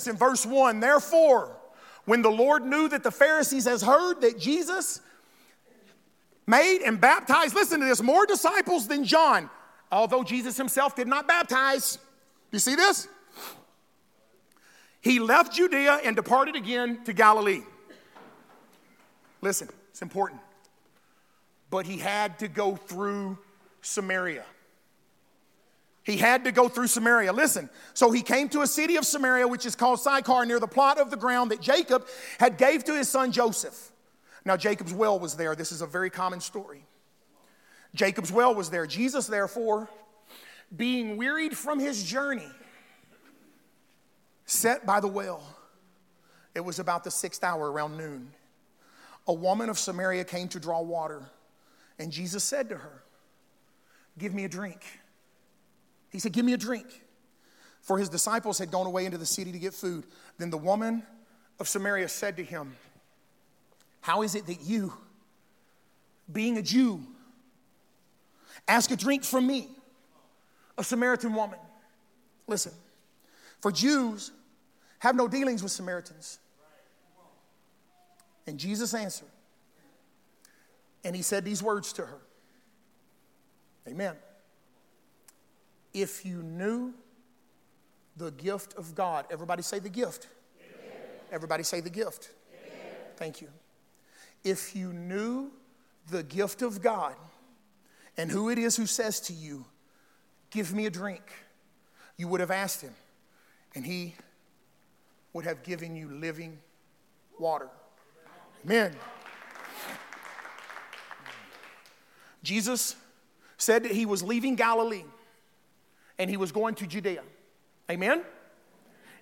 listen, verse 1 Therefore, when the Lord knew that the Pharisees has heard that Jesus made and baptized, listen to this, more disciples than John, although Jesus himself did not baptize. You see this? He left Judea and departed again to Galilee. Listen, it's important. But he had to go through Samaria. He had to go through Samaria. Listen, so he came to a city of Samaria, which is called Sychar, near the plot of the ground that Jacob had gave to his son Joseph. Now, Jacob's well was there. This is a very common story. Jacob's well was there. Jesus, therefore, being wearied from his journey, sat by the well. It was about the sixth hour, around noon. A woman of Samaria came to draw water, and Jesus said to her, Give me a drink. He said, Give me a drink. For his disciples had gone away into the city to get food. Then the woman of Samaria said to him, How is it that you, being a Jew, ask a drink from me, a Samaritan woman? Listen, for Jews have no dealings with Samaritans. And Jesus answered, and he said these words to her Amen. If you knew the gift of God, everybody say the gift. Amen. Everybody say the gift. Amen. Thank you. If you knew the gift of God and who it is who says to you, Give me a drink, you would have asked him, and he would have given you living water. Amen. Jesus said that he was leaving Galilee and he was going to Judea. Amen?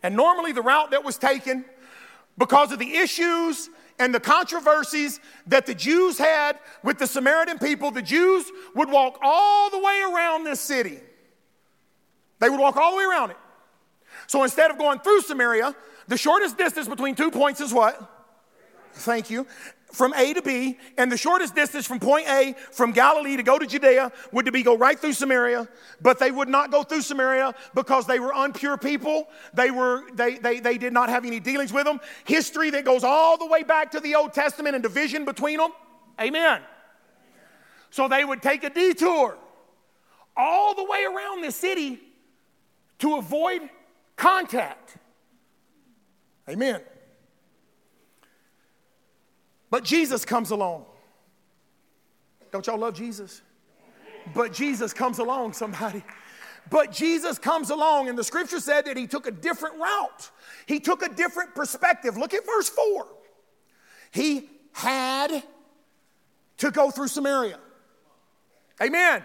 And normally, the route that was taken, because of the issues and the controversies that the Jews had with the Samaritan people, the Jews would walk all the way around this city. They would walk all the way around it. So instead of going through Samaria, the shortest distance between two points is what? Thank you from A to B, and the shortest distance from point A from Galilee to go to Judea would be go right through Samaria, but they would not go through Samaria because they were unpure people. They were they they, they did not have any dealings with them. History that goes all the way back to the Old Testament and division between them. Amen. So they would take a detour all the way around the city to avoid contact. Amen. But Jesus comes along. Don't y'all love Jesus? But Jesus comes along, somebody. But Jesus comes along, and the scripture said that he took a different route. He took a different perspective. Look at verse 4. He had to go through Samaria. Amen.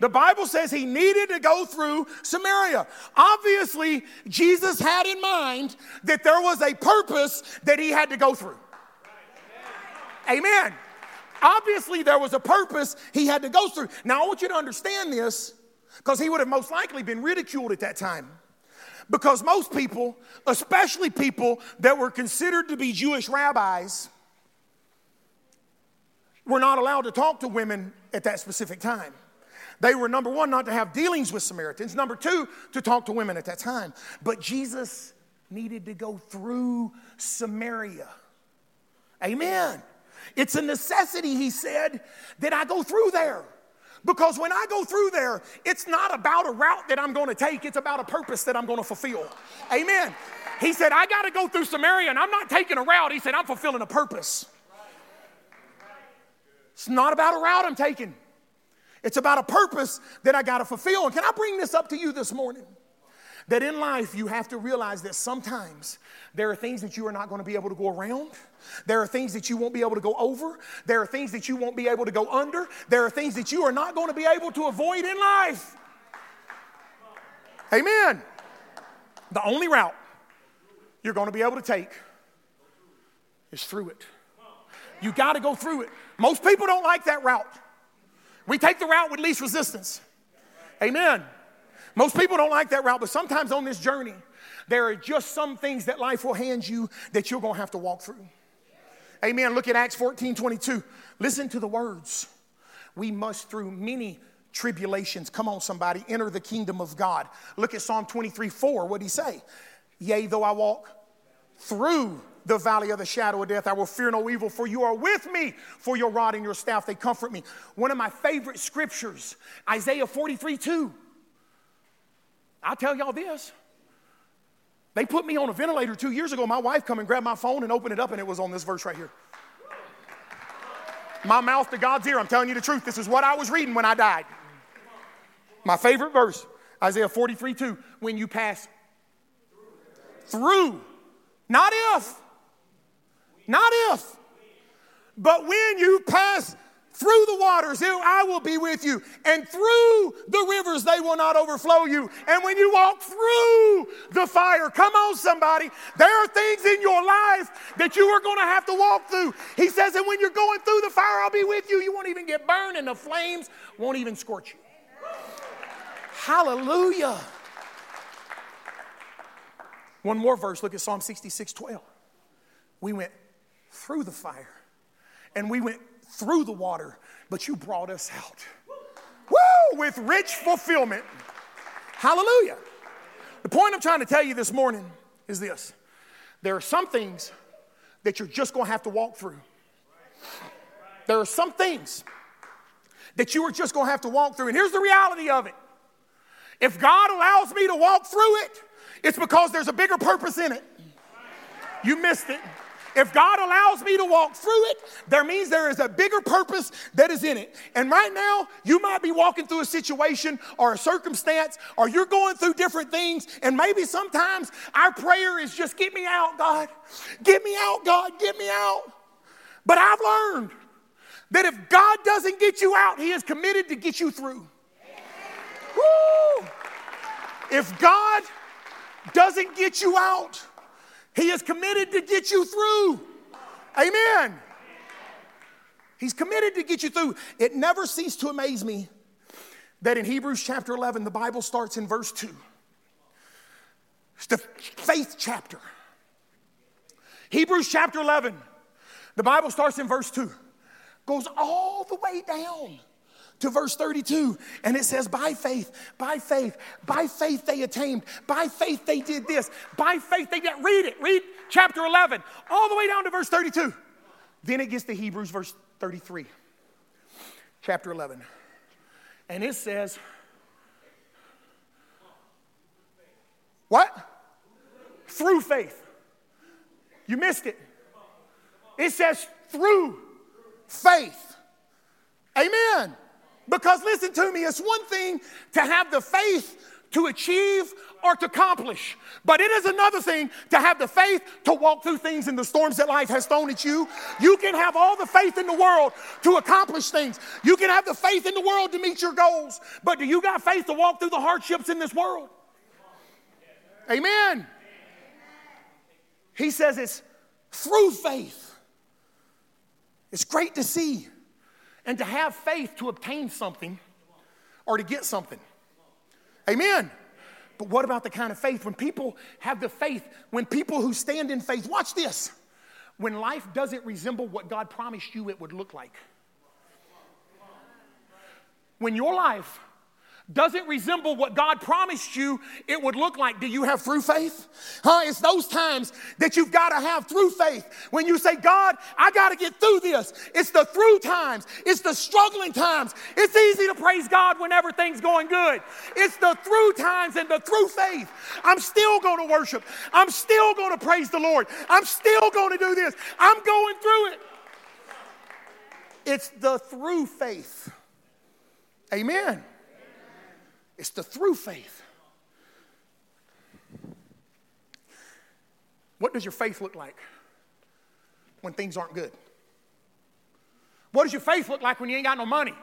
The Bible says he needed to go through Samaria. Obviously, Jesus had in mind that there was a purpose that he had to go through. Amen. Obviously, there was a purpose he had to go through. Now, I want you to understand this because he would have most likely been ridiculed at that time. Because most people, especially people that were considered to be Jewish rabbis, were not allowed to talk to women at that specific time. They were, number one, not to have dealings with Samaritans, number two, to talk to women at that time. But Jesus needed to go through Samaria. Amen. It's a necessity, he said, that I go through there. Because when I go through there, it's not about a route that I'm going to take, it's about a purpose that I'm going to fulfill. Amen. He said, I got to go through Samaria and I'm not taking a route. He said, I'm fulfilling a purpose. It's not about a route I'm taking, it's about a purpose that I got to fulfill. And can I bring this up to you this morning? That in life, you have to realize that sometimes there are things that you are not going to be able to go around. There are things that you won't be able to go over. There are things that you won't be able to go under. There are things that you are not going to be able to avoid in life. Amen. The only route you're going to be able to take is through it. You got to go through it. Most people don't like that route. We take the route with least resistance. Amen. Most people don't like that route, but sometimes on this journey, there are just some things that life will hand you that you're going to have to walk through. Amen. Look at Acts 14 22. Listen to the words. We must, through many tribulations, come on, somebody, enter the kingdom of God. Look at Psalm 23 4. What did he say? Yea, though I walk through the valley of the shadow of death, I will fear no evil, for you are with me, for your rod and your staff, they comfort me. One of my favorite scriptures, Isaiah 43 2. I'll tell y'all this. They put me on a ventilator two years ago. My wife come and grabbed my phone and opened it up, and it was on this verse right here. My mouth to God's ear. I'm telling you the truth. This is what I was reading when I died. My favorite verse, Isaiah 43 2. When you pass through, not if, not if, but when you pass through the waters, I will be with you. And through the rivers, they will not overflow you. And when you walk through the fire, come on, somebody, there are things in your life that you are going to have to walk through. He says, and when you're going through the fire, I'll be with you. You won't even get burned, and the flames won't even scorch you. Hallelujah. One more verse. Look at Psalm 66 12. We went through the fire and we went through the water, but you brought us out. Woo! With rich fulfillment. Hallelujah. The point I'm trying to tell you this morning is this there are some things that you're just going to have to walk through. There are some things that you are just going to have to walk through. And here's the reality of it if God allows me to walk through it, it's because there's a bigger purpose in it. You missed it. If God allows me to walk through it, there means there is a bigger purpose that is in it. And right now, you might be walking through a situation or a circumstance, or you're going through different things. And maybe sometimes our prayer is just, Get me out, God. Get me out, God. Get me out. But I've learned that if God doesn't get you out, He is committed to get you through. Woo! If God doesn't get you out, he is committed to get you through. Amen. He's committed to get you through. It never ceased to amaze me that in Hebrews chapter 11, the Bible starts in verse 2. It's the faith chapter. Hebrews chapter 11, the Bible starts in verse 2, goes all the way down to verse 32, and it says, By faith, by faith, by faith they attained, by faith they did this, by faith they did. Read it, read chapter 11, all the way down to verse 32. Then it gets to Hebrews, verse 33, chapter 11. And it says, What? Through faith. You missed it. It says, through faith. Amen. Because listen to me, it's one thing to have the faith to achieve or to accomplish. But it is another thing to have the faith to walk through things in the storms that life has thrown at you. You can have all the faith in the world to accomplish things. You can have the faith in the world to meet your goals. But do you got faith to walk through the hardships in this world? Amen. He says it's through faith. It's great to see and to have faith to obtain something or to get something. Amen. But what about the kind of faith when people have the faith, when people who stand in faith, watch this, when life doesn't resemble what God promised you it would look like? When your life doesn't resemble what God promised you it would look like. Do you have through faith? Huh? It's those times that you've got to have through faith. When you say, God, I got to get through this. It's the through times, it's the struggling times. It's easy to praise God when everything's going good. It's the through times and the through faith. I'm still going to worship. I'm still going to praise the Lord. I'm still going to do this. I'm going through it. It's the through faith. Amen. It's the through faith. What does your faith look like when things aren't good? What does your faith look like when you ain't got no money?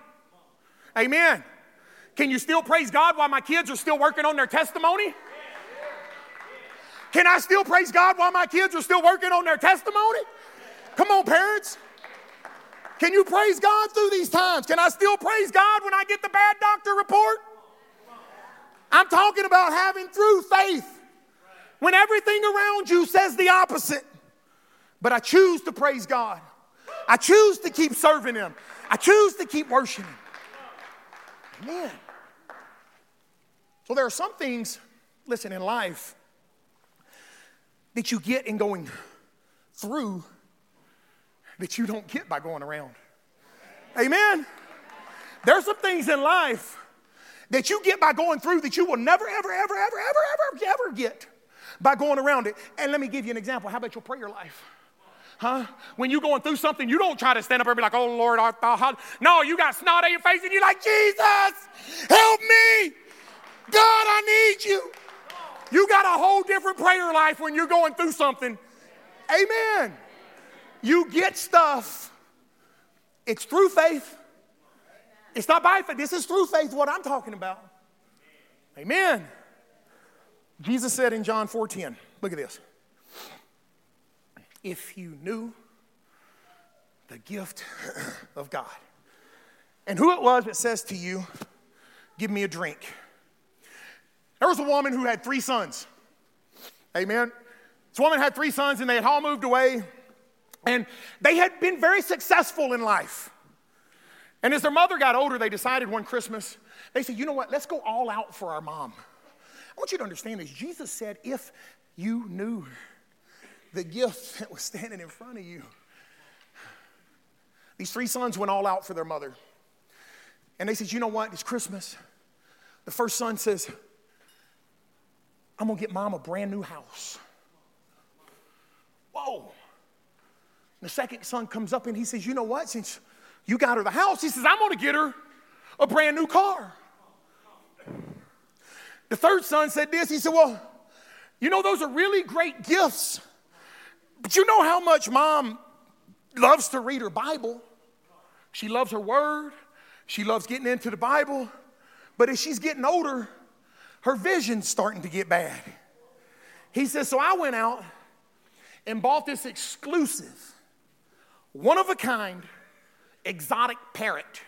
Amen. Can you still praise God while my kids are still working on their testimony? Can I still praise God while my kids are still working on their testimony? Come on, parents. Can you praise God through these times? Can I still praise God when I get the bad doctor report? I'm talking about having through faith when everything around you says the opposite. But I choose to praise God. I choose to keep serving Him. I choose to keep worshiping. Amen. So there are some things, listen, in life that you get in going through that you don't get by going around. Amen. There's some things in life that you get by going through that you will never, ever, ever, ever, ever, ever, ever get by going around it. And let me give you an example. How about your prayer life? Huh? When you're going through something, you don't try to stand up and be like, oh Lord, I thought, no, you got snot on your face and you're like, Jesus, help me. God, I need you. You got a whole different prayer life when you're going through something. Amen. You get stuff. It's through faith. It's not by faith. This is through faith, what I'm talking about. Amen. Jesus said in John 4:10, look at this. If you knew the gift of God and who it was that says to you, Give me a drink. There was a woman who had three sons. Amen. This woman had three sons and they had all moved away and they had been very successful in life. And as their mother got older, they decided one Christmas, they said, you know what, let's go all out for our mom. I want you to understand this. Jesus said, if you knew the gift that was standing in front of you. These three sons went all out for their mother. And they said, you know what, it's Christmas. The first son says, I'm gonna get mom a brand new house. Whoa. The second son comes up and he says, You know what? Since you got her the house, he says, I'm going to get her a brand new car. The third son said this. He said, Well, you know, those are really great gifts. But you know how much mom loves to read her Bible? She loves her word. She loves getting into the Bible. But as she's getting older, her vision's starting to get bad. He says, So I went out and bought this exclusive one of a kind, exotic parrot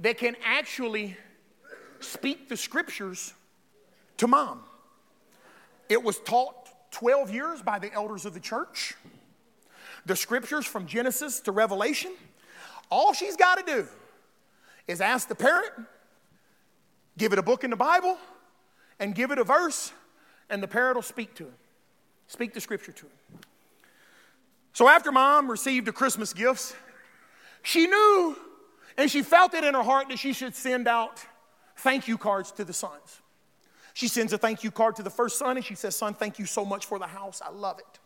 that can actually speak the scriptures to mom. It was taught 12 years by the elders of the church. The scriptures from Genesis to Revelation. All she's got to do is ask the parent, give it a book in the Bible, and give it a verse, and the parent will speak to him. Speak the scripture to him. So after mom received the Christmas gifts, she knew and she felt it in her heart that she should send out thank you cards to the sons. She sends a thank you card to the first son and she says, Son, thank you so much for the house. I love it.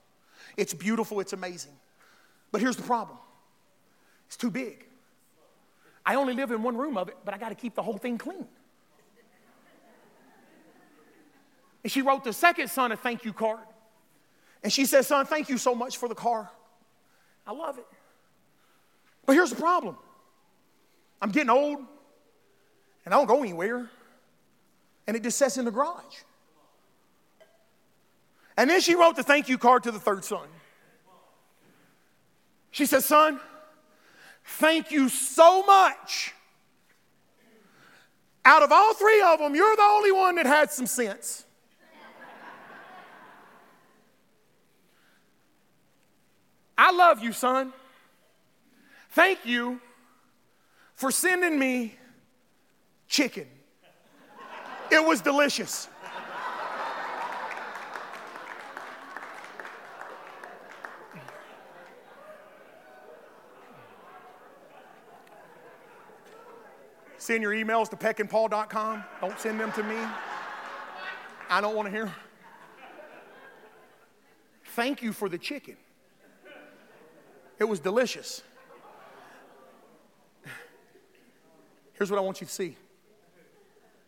It's beautiful, it's amazing. But here's the problem it's too big. I only live in one room of it, but I got to keep the whole thing clean. And she wrote the second son a thank you card. And she said, Son, thank you so much for the car. I love it. But here's the problem I'm getting old and I don't go anywhere. And it just sits in the garage. And then she wrote the thank you card to the third son. She said, Son, thank you so much. Out of all three of them, you're the only one that had some sense. I love you, son. Thank you for sending me chicken. It was delicious. Send your emails to peckandpaul.com. Don't send them to me. I don't want to hear. Thank you for the chicken. It was delicious. Here's what I want you to see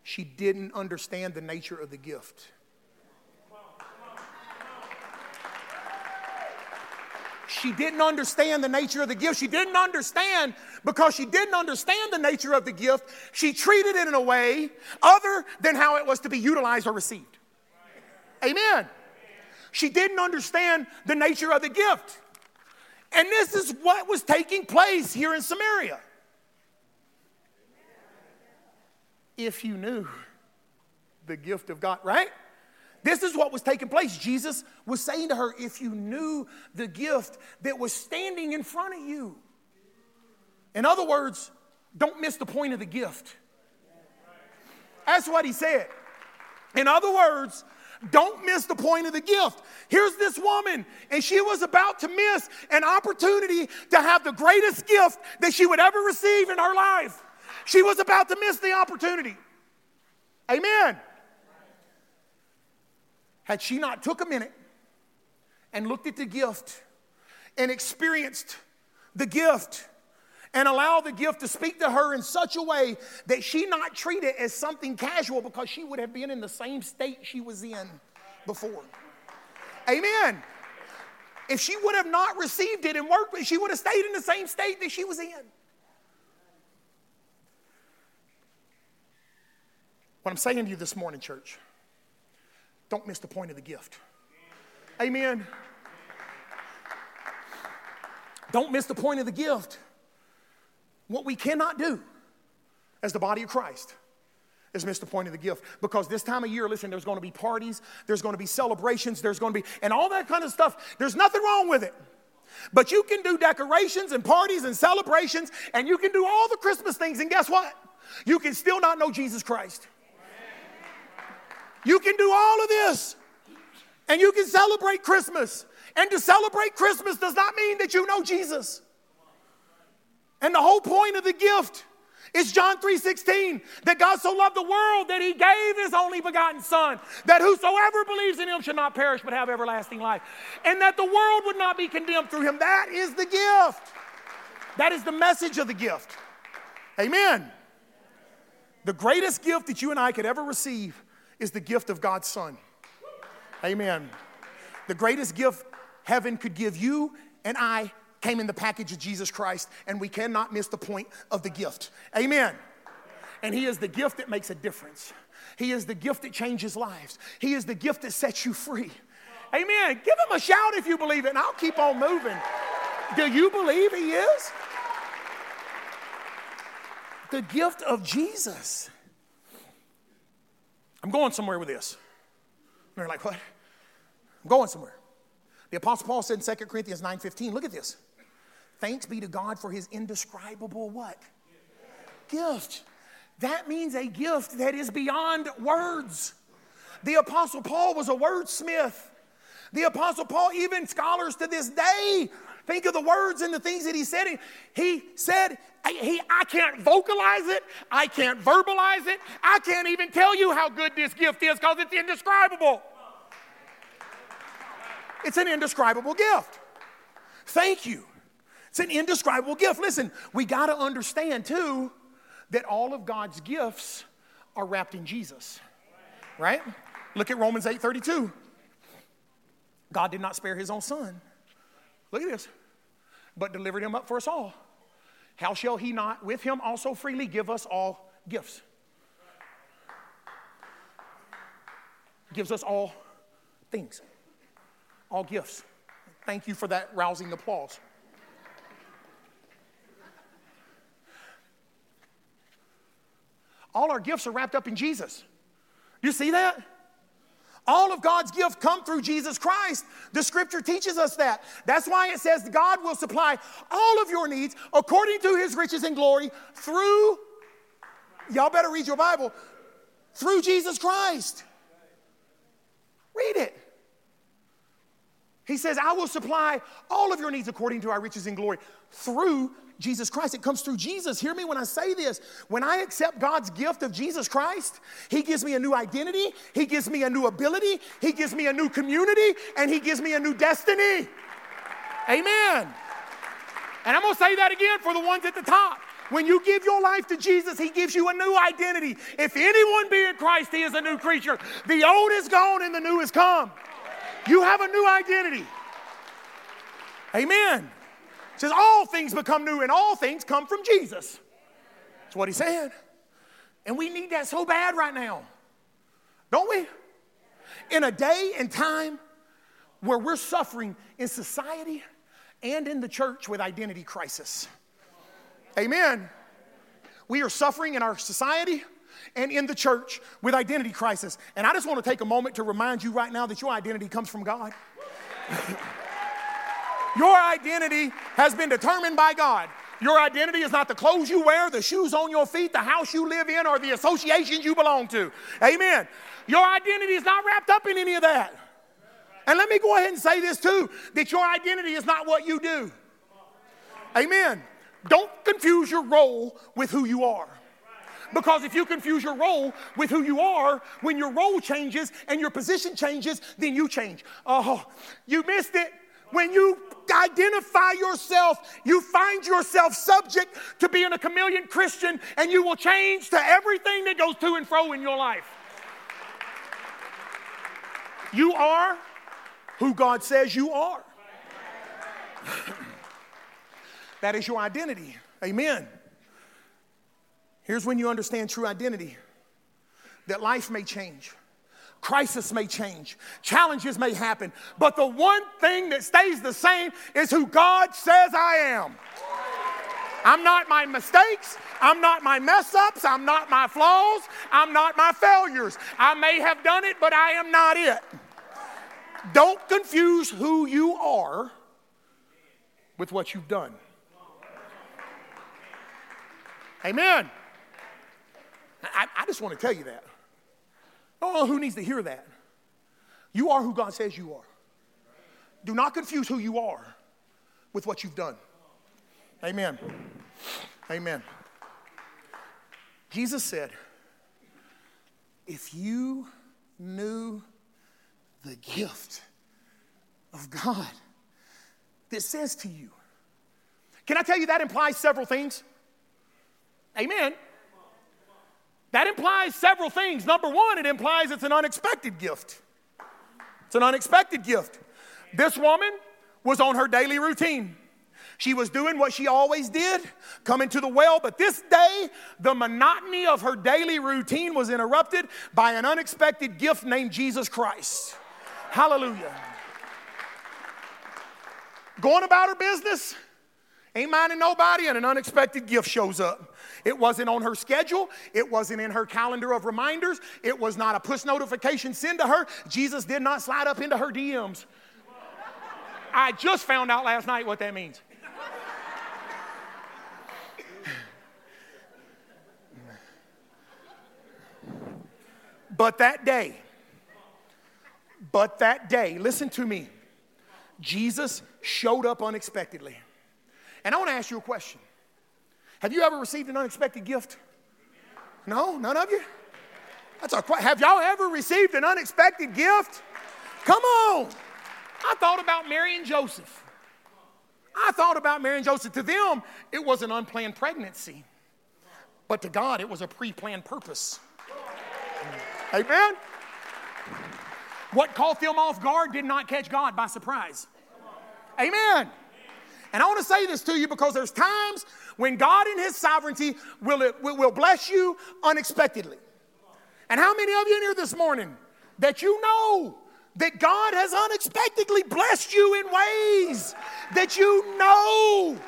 she didn't understand the nature of the gift. She didn't understand the nature of the gift. She didn't understand because she didn't understand the nature of the gift. She treated it in a way other than how it was to be utilized or received. Amen. She didn't understand the nature of the gift. And this is what was taking place here in Samaria. If you knew the gift of God, right? This is what was taking place. Jesus was saying to her, if you knew the gift that was standing in front of you. In other words, don't miss the point of the gift. That's what he said. In other words, don't miss the point of the gift. Here's this woman, and she was about to miss an opportunity to have the greatest gift that she would ever receive in her life. She was about to miss the opportunity. Amen. Had she not took a minute and looked at the gift and experienced the gift and allow the gift to speak to her in such a way that she not treat it as something casual because she would have been in the same state she was in before. Amen. If she would have not received it and worked with it, she would have stayed in the same state that she was in. What I'm saying to you this morning, church, don't miss the point of the gift. Amen. Don't miss the point of the gift. What we cannot do as the body of Christ is miss the point of the gift. Because this time of year, listen, there's going to be parties, there's going to be celebrations, there's going to be, and all that kind of stuff. There's nothing wrong with it. But you can do decorations and parties and celebrations, and you can do all the Christmas things, and guess what? You can still not know Jesus Christ. You can do all of this, and you can celebrate Christmas. And to celebrate Christmas does not mean that you know Jesus. And the whole point of the gift is John 3:16 that God so loved the world that he gave his only begotten son that whosoever believes in him should not perish but have everlasting life and that the world would not be condemned through him. That is the gift. That is the message of the gift. Amen. The greatest gift that you and I could ever receive is the gift of God's son. Amen. The greatest gift heaven could give you and I came in the package of Jesus Christ, and we cannot miss the point of the gift. Amen. And He is the gift that makes a difference. He is the gift that changes lives. He is the gift that sets you free. Amen. Give Him a shout if you believe it, and I'll keep on moving. Do you believe He is? The gift of Jesus. I'm going somewhere with this. And they're like, what? I'm going somewhere. The Apostle Paul said in 2 Corinthians 9:15, look at this. Thanks be to God for his indescribable what? Gift. That means a gift that is beyond words. The Apostle Paul was a wordsmith. The Apostle Paul, even scholars to this day, think of the words and the things that he said. He said, he, I can't vocalize it, I can't verbalize it, I can't even tell you how good this gift is because it's indescribable. It's an indescribable gift. Thank you. It's an indescribable gift. Listen, we got to understand too that all of God's gifts are wrapped in Jesus. Right? Look at Romans 8:32. God did not spare his own son. Look at this. But delivered him up for us all. How shall he not with him also freely give us all gifts? Gives us all things. All gifts. Thank you for that rousing applause. All our gifts are wrapped up in Jesus. You see that? All of God's gifts come through Jesus Christ. The scripture teaches us that. That's why it says God will supply all of your needs according to his riches and glory through, y'all better read your Bible, through Jesus Christ. Read it. He says, I will supply all of your needs according to our riches and glory through Jesus Christ. It comes through Jesus. Hear me when I say this. When I accept God's gift of Jesus Christ, He gives me a new identity, He gives me a new ability, He gives me a new community, and He gives me a new destiny. Amen. And I'm going to say that again for the ones at the top. When you give your life to Jesus, He gives you a new identity. If anyone be in Christ, He is a new creature. The old is gone and the new has come. You have a new identity. Amen says, All things become new, and all things come from Jesus. That's what he said. And we need that so bad right now, don't we? In a day and time where we're suffering in society and in the church with identity crisis. Amen. We are suffering in our society and in the church with identity crisis. And I just want to take a moment to remind you right now that your identity comes from God. Your identity has been determined by God. Your identity is not the clothes you wear, the shoes on your feet, the house you live in, or the associations you belong to. Amen. Your identity is not wrapped up in any of that. And let me go ahead and say this too that your identity is not what you do. Amen. Don't confuse your role with who you are. Because if you confuse your role with who you are, when your role changes and your position changes, then you change. Oh, you missed it. When you identify yourself, you find yourself subject to being a chameleon Christian, and you will change to everything that goes to and fro in your life. You are who God says you are. that is your identity. Amen. Here's when you understand true identity that life may change. Crisis may change, challenges may happen, but the one thing that stays the same is who God says I am. I'm not my mistakes. I'm not my mess ups. I'm not my flaws. I'm not my failures. I may have done it, but I am not it. Don't confuse who you are with what you've done. Amen. I, I just want to tell you that. I who needs to hear that. You are who God says you are. Do not confuse who you are with what you've done. Amen. Amen. Jesus said, if you knew the gift of God that says to you, can I tell you that implies several things? Amen. That implies several things. Number one, it implies it's an unexpected gift. It's an unexpected gift. This woman was on her daily routine. She was doing what she always did, coming to the well, but this day, the monotony of her daily routine was interrupted by an unexpected gift named Jesus Christ. Hallelujah. Going about her business, ain't minding nobody, and an unexpected gift shows up. It wasn't on her schedule. It wasn't in her calendar of reminders. It was not a push notification sent to her. Jesus did not slide up into her DMs. I just found out last night what that means. But that day, but that day, listen to me, Jesus showed up unexpectedly. And I want to ask you a question have you ever received an unexpected gift? No, none of you? That's a Have y'all ever received an unexpected gift? Come on. I thought about Mary and Joseph. I thought about Mary and Joseph. To them, it was an unplanned pregnancy. But to God, it was a pre planned purpose. Amen? What caught them off guard did not catch God by surprise. Amen. And I want to say this to you because there's times when God in His sovereignty will, will bless you unexpectedly. And how many of you in here this morning that you know that God has unexpectedly blessed you in ways that you know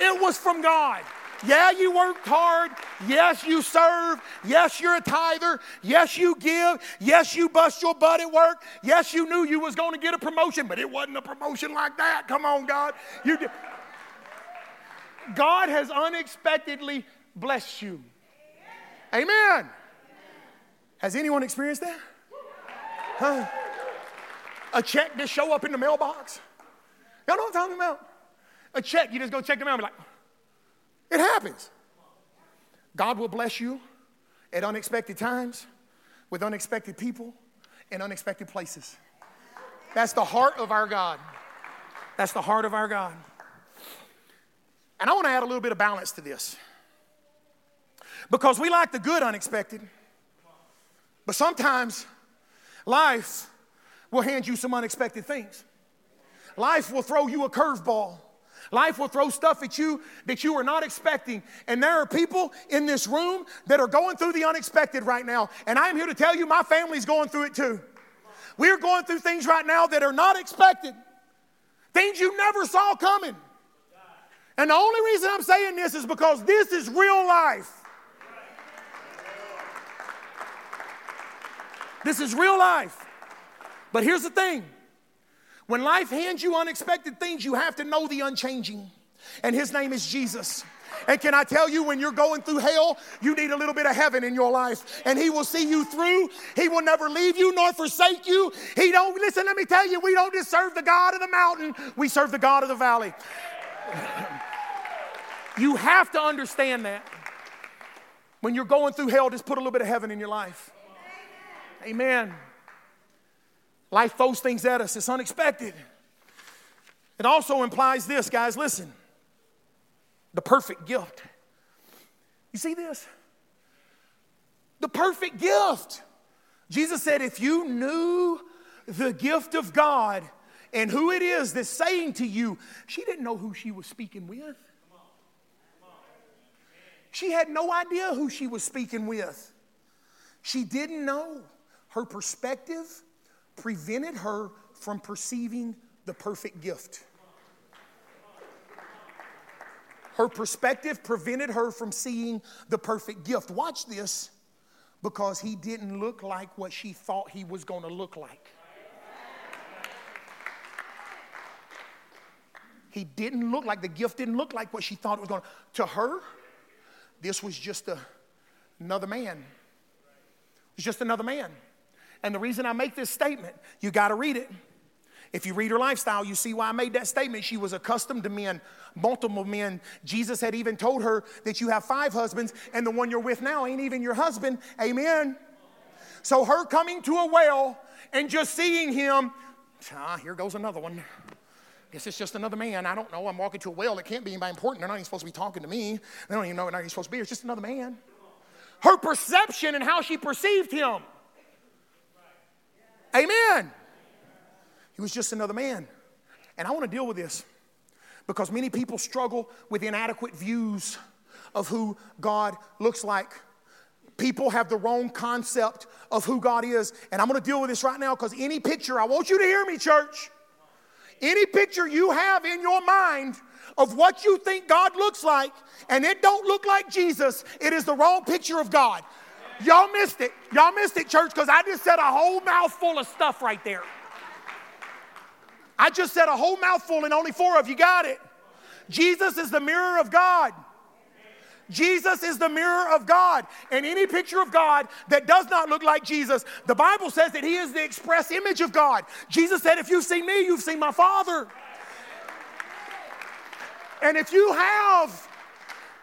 it was from God? Yeah, you worked hard. Yes, you serve. Yes, you're a tither. Yes, you give. Yes, you bust your butt at work. Yes, you knew you was going to get a promotion, but it wasn't a promotion like that. Come on, God. You did. God has unexpectedly blessed you. Amen. Has anyone experienced that? Huh? A check just show up in the mailbox. Y'all know what I'm talking about? A check, you just go check the mail and be like, it happens. God will bless you at unexpected times, with unexpected people, in unexpected places. That's the heart of our God. That's the heart of our God. And I want to add a little bit of balance to this. Because we like the good unexpected, but sometimes life will hand you some unexpected things. Life will throw you a curveball. Life will throw stuff at you that you are not expecting. And there are people in this room that are going through the unexpected right now. And I'm here to tell you, my family's going through it too. We're going through things right now that are not expected, things you never saw coming. And the only reason I'm saying this is because this is real life. This is real life. But here's the thing when life hands you unexpected things, you have to know the unchanging. and his name is Jesus. And can I tell you, when you're going through hell, you need a little bit of heaven in your life, and He will see you through. He will never leave you nor forsake you. He don't listen. Let me tell you, we don't just serve the God of the mountain; we serve the God of the valley. you have to understand that. When you're going through hell, just put a little bit of heaven in your life. Amen. Life throws things at us, it's unexpected. It also implies this, guys, listen the perfect gift. You see this? The perfect gift. Jesus said, if you knew the gift of God and who it is that's saying to you, she didn't know who she was speaking with. She had no idea who she was speaking with. She didn't know. Her perspective prevented her from perceiving the perfect gift. Her perspective prevented her from seeing the perfect gift. Watch this because he didn't look like what she thought he was going to look like. He didn't look like the gift didn't look like what she thought it was going to. To her, this was just a, another man. It's just another man. And the reason I make this statement, you got to read it. If you read her lifestyle, you see why I made that statement. She was accustomed to men, multiple men. Jesus had even told her that you have five husbands, and the one you're with now ain't even your husband. Amen. So, her coming to a well and just seeing him, ah, here goes another one. Guess it's just another man. I don't know. I'm walking to a well. It can't be anybody important. They're not even supposed to be talking to me. They don't even know they're not even supposed to be. It's just another man. Her perception and how she perceived him. Amen. He was just another man. And I want to deal with this because many people struggle with inadequate views of who God looks like. People have the wrong concept of who God is. And I'm going to deal with this right now because any picture, I want you to hear me, church. Any picture you have in your mind of what you think God looks like, and it don't look like Jesus, it is the wrong picture of God. Y'all missed it. Y'all missed it, church, because I just said a whole mouthful of stuff right there. I just said a whole mouthful and only four of you got it. Jesus is the mirror of God. Jesus is the mirror of God. And any picture of God that does not look like Jesus, the Bible says that He is the express image of God. Jesus said, If you've seen me, you've seen my Father. And if you have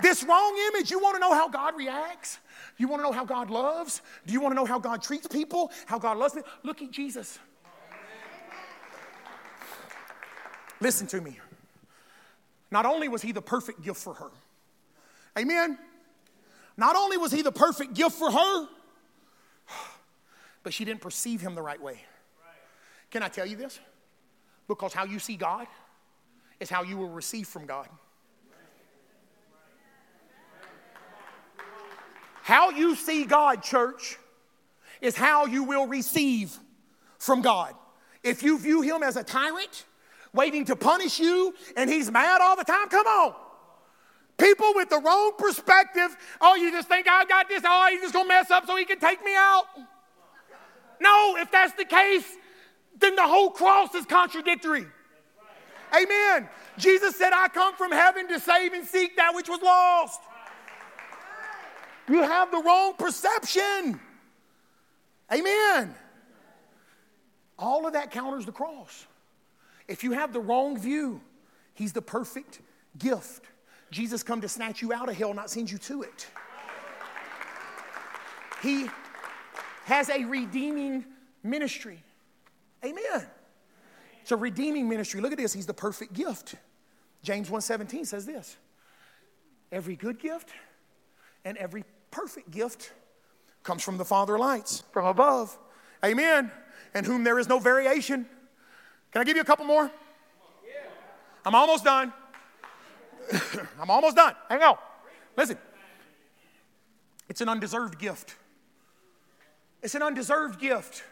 this wrong image, you want to know how God reacts? You want to know how God loves? Do you want to know how God treats people? How God loves them? Look at Jesus. Listen to me. Not only was he the perfect gift for her, amen. Not only was he the perfect gift for her, but she didn't perceive him the right way. Can I tell you this? Because how you see God is how you will receive from God. How you see God, church, is how you will receive from God. If you view him as a tyrant, waiting to punish you and he's mad all the time. Come on. People with the wrong perspective, oh, you just think I got this, oh, he's just gonna mess up so he can take me out. No, if that's the case, then the whole cross is contradictory. Amen. Jesus said, I come from heaven to save and seek that which was lost. You have the wrong perception. Amen. All of that counters the cross. If you have the wrong view, he's the perfect gift. Jesus come to snatch you out of hell, not send you to it. He has a redeeming ministry. Amen. It's a redeeming ministry. Look at this. He's the perfect gift. James 1:17 says this. Every good gift and every perfect gift comes from the Father lights from above. Amen. And whom there is no variation can I give you a couple more? I'm almost done. I'm almost done. Hang on. Listen. It's an undeserved gift. It's an undeserved gift.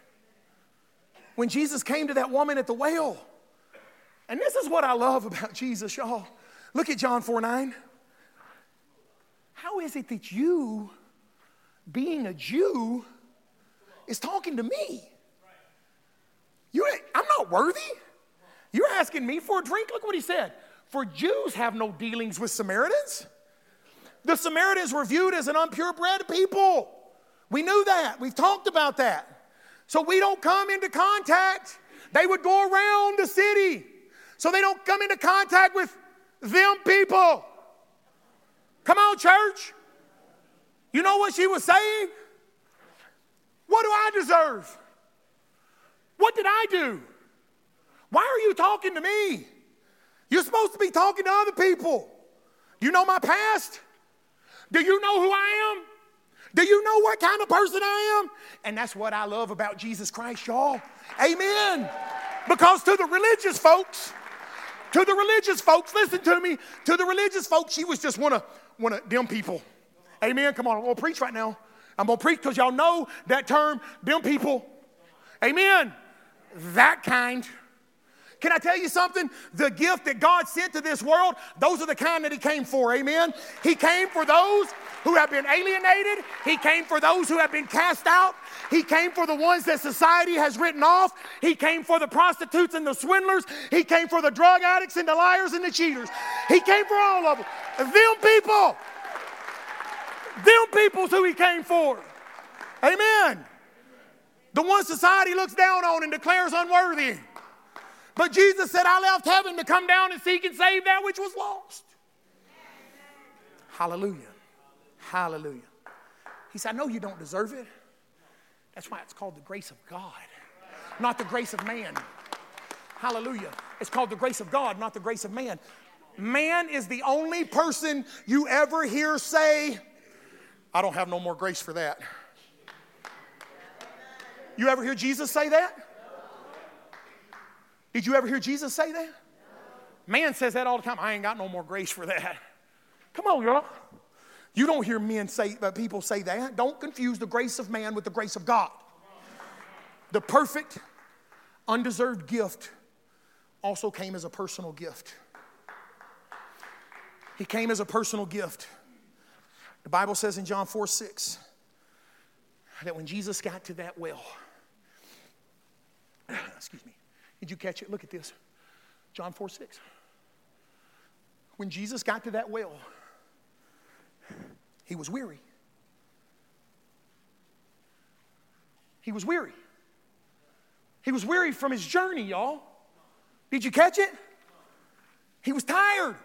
When Jesus came to that woman at the well, and this is what I love about Jesus, y'all. Look at John 4 9. How is it that you, being a Jew, is talking to me? You, I'm not worthy. You're asking me for a drink? Look what he said. For Jews have no dealings with Samaritans. The Samaritans were viewed as an unpure unpurebred people. We knew that. We've talked about that. So we don't come into contact. They would go around the city. So they don't come into contact with them people. Come on, church. You know what she was saying? What do I deserve? What did I do? Why are you talking to me? You're supposed to be talking to other people. Do you know my past? Do you know who I am? Do you know what kind of person I am? And that's what I love about Jesus Christ, y'all. Amen. Because to the religious folks, to the religious folks, listen to me, to the religious folks, she was just one of one of them people. Amen. Come on, I'm gonna preach right now. I'm gonna preach because y'all know that term, them people. Amen. That kind. Can I tell you something? The gift that God sent to this world, those are the kind that He came for. Amen. He came for those who have been alienated, He came for those who have been cast out, He came for the ones that society has written off, He came for the prostitutes and the swindlers, He came for the drug addicts and the liars and the cheaters. He came for all of them. Them people. Them people's who He came for. Amen. The one society looks down on and declares unworthy. But Jesus said, I left heaven to come down and seek and save that which was lost. Hallelujah. Hallelujah. He said, I know you don't deserve it. That's why it's called the grace of God, not the grace of man. Hallelujah. It's called the grace of God, not the grace of man. Man is the only person you ever hear say, I don't have no more grace for that. You ever hear Jesus say that? Did you ever hear Jesus say that? Man says that all the time. I ain't got no more grace for that. Come on, y'all. You don't hear men say, uh, people say that. Don't confuse the grace of man with the grace of God. The perfect, undeserved gift also came as a personal gift. He came as a personal gift. The Bible says in John 4 6 that when Jesus got to that well, excuse me, did you catch it? Look at this. John 4 6. When Jesus got to that well, he was weary. He was weary. He was weary from his journey, y'all. Did you catch it? He was tired.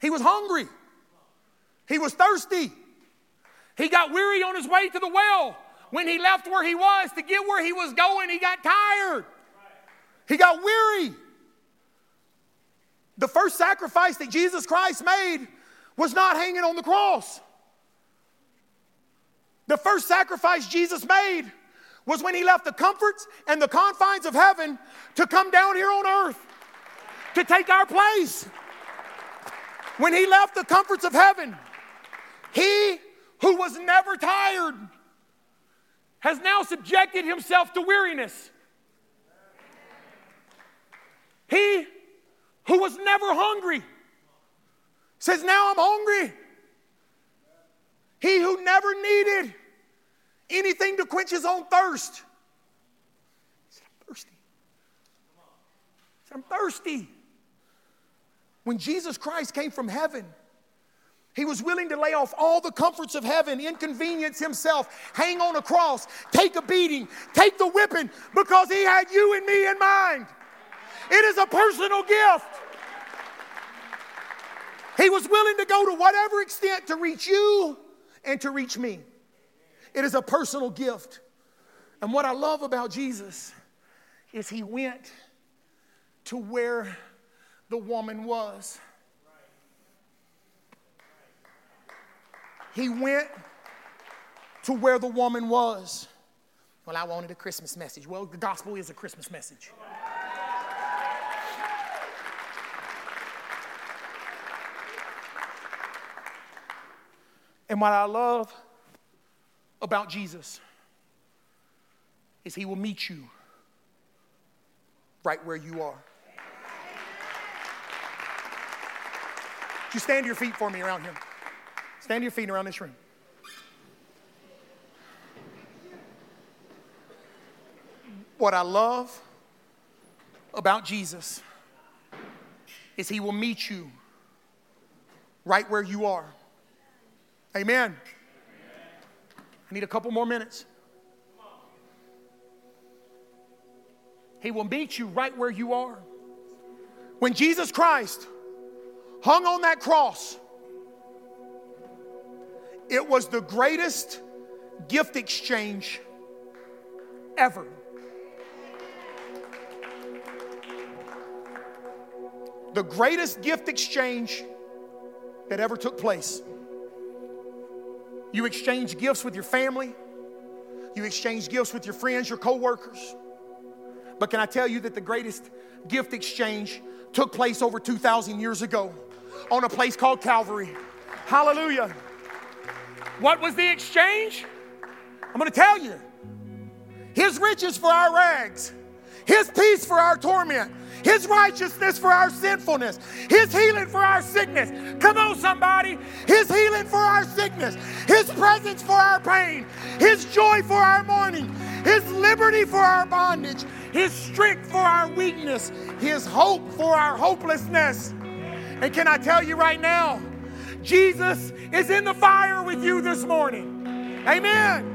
He was hungry. He was thirsty. He got weary on his way to the well. When he left where he was to get where he was going, he got tired. He got weary. The first sacrifice that Jesus Christ made was not hanging on the cross. The first sacrifice Jesus made was when he left the comforts and the confines of heaven to come down here on earth to take our place. When he left the comforts of heaven, he who was never tired has now subjected himself to weariness. He who was never hungry says, Now I'm hungry. He who never needed anything to quench his own thirst. Said, I'm thirsty. Said, I'm thirsty. When Jesus Christ came from heaven, he was willing to lay off all the comforts of heaven, inconvenience himself, hang on a cross, take a beating, take the whipping, because he had you and me in mind. It is a personal gift. He was willing to go to whatever extent to reach you and to reach me. It is a personal gift. And what I love about Jesus is he went to where the woman was. He went to where the woman was. Well, I wanted a Christmas message. Well, the gospel is a Christmas message. And what I love about Jesus is he will meet you right where you are. Would you stand to your feet for me around here? Stand to your feet around this room. What I love about Jesus is He will meet you right where you are. Amen. I need a couple more minutes. He will meet you right where you are. When Jesus Christ hung on that cross, it was the greatest gift exchange ever. The greatest gift exchange that ever took place. You exchange gifts with your family, you exchange gifts with your friends, your coworkers. But can I tell you that the greatest gift exchange took place over 2,000 years ago on a place called Calvary? Hallelujah. What was the exchange? I'm going to tell you. His riches for our rags, His peace for our torment, His righteousness for our sinfulness, His healing for our sickness. Come on, somebody. His healing for our sickness, His presence for our pain, His joy for our mourning, His liberty for our bondage, His strength for our weakness, His hope for our hopelessness. And can I tell you right now, Jesus is in the fire with you this morning. Amen.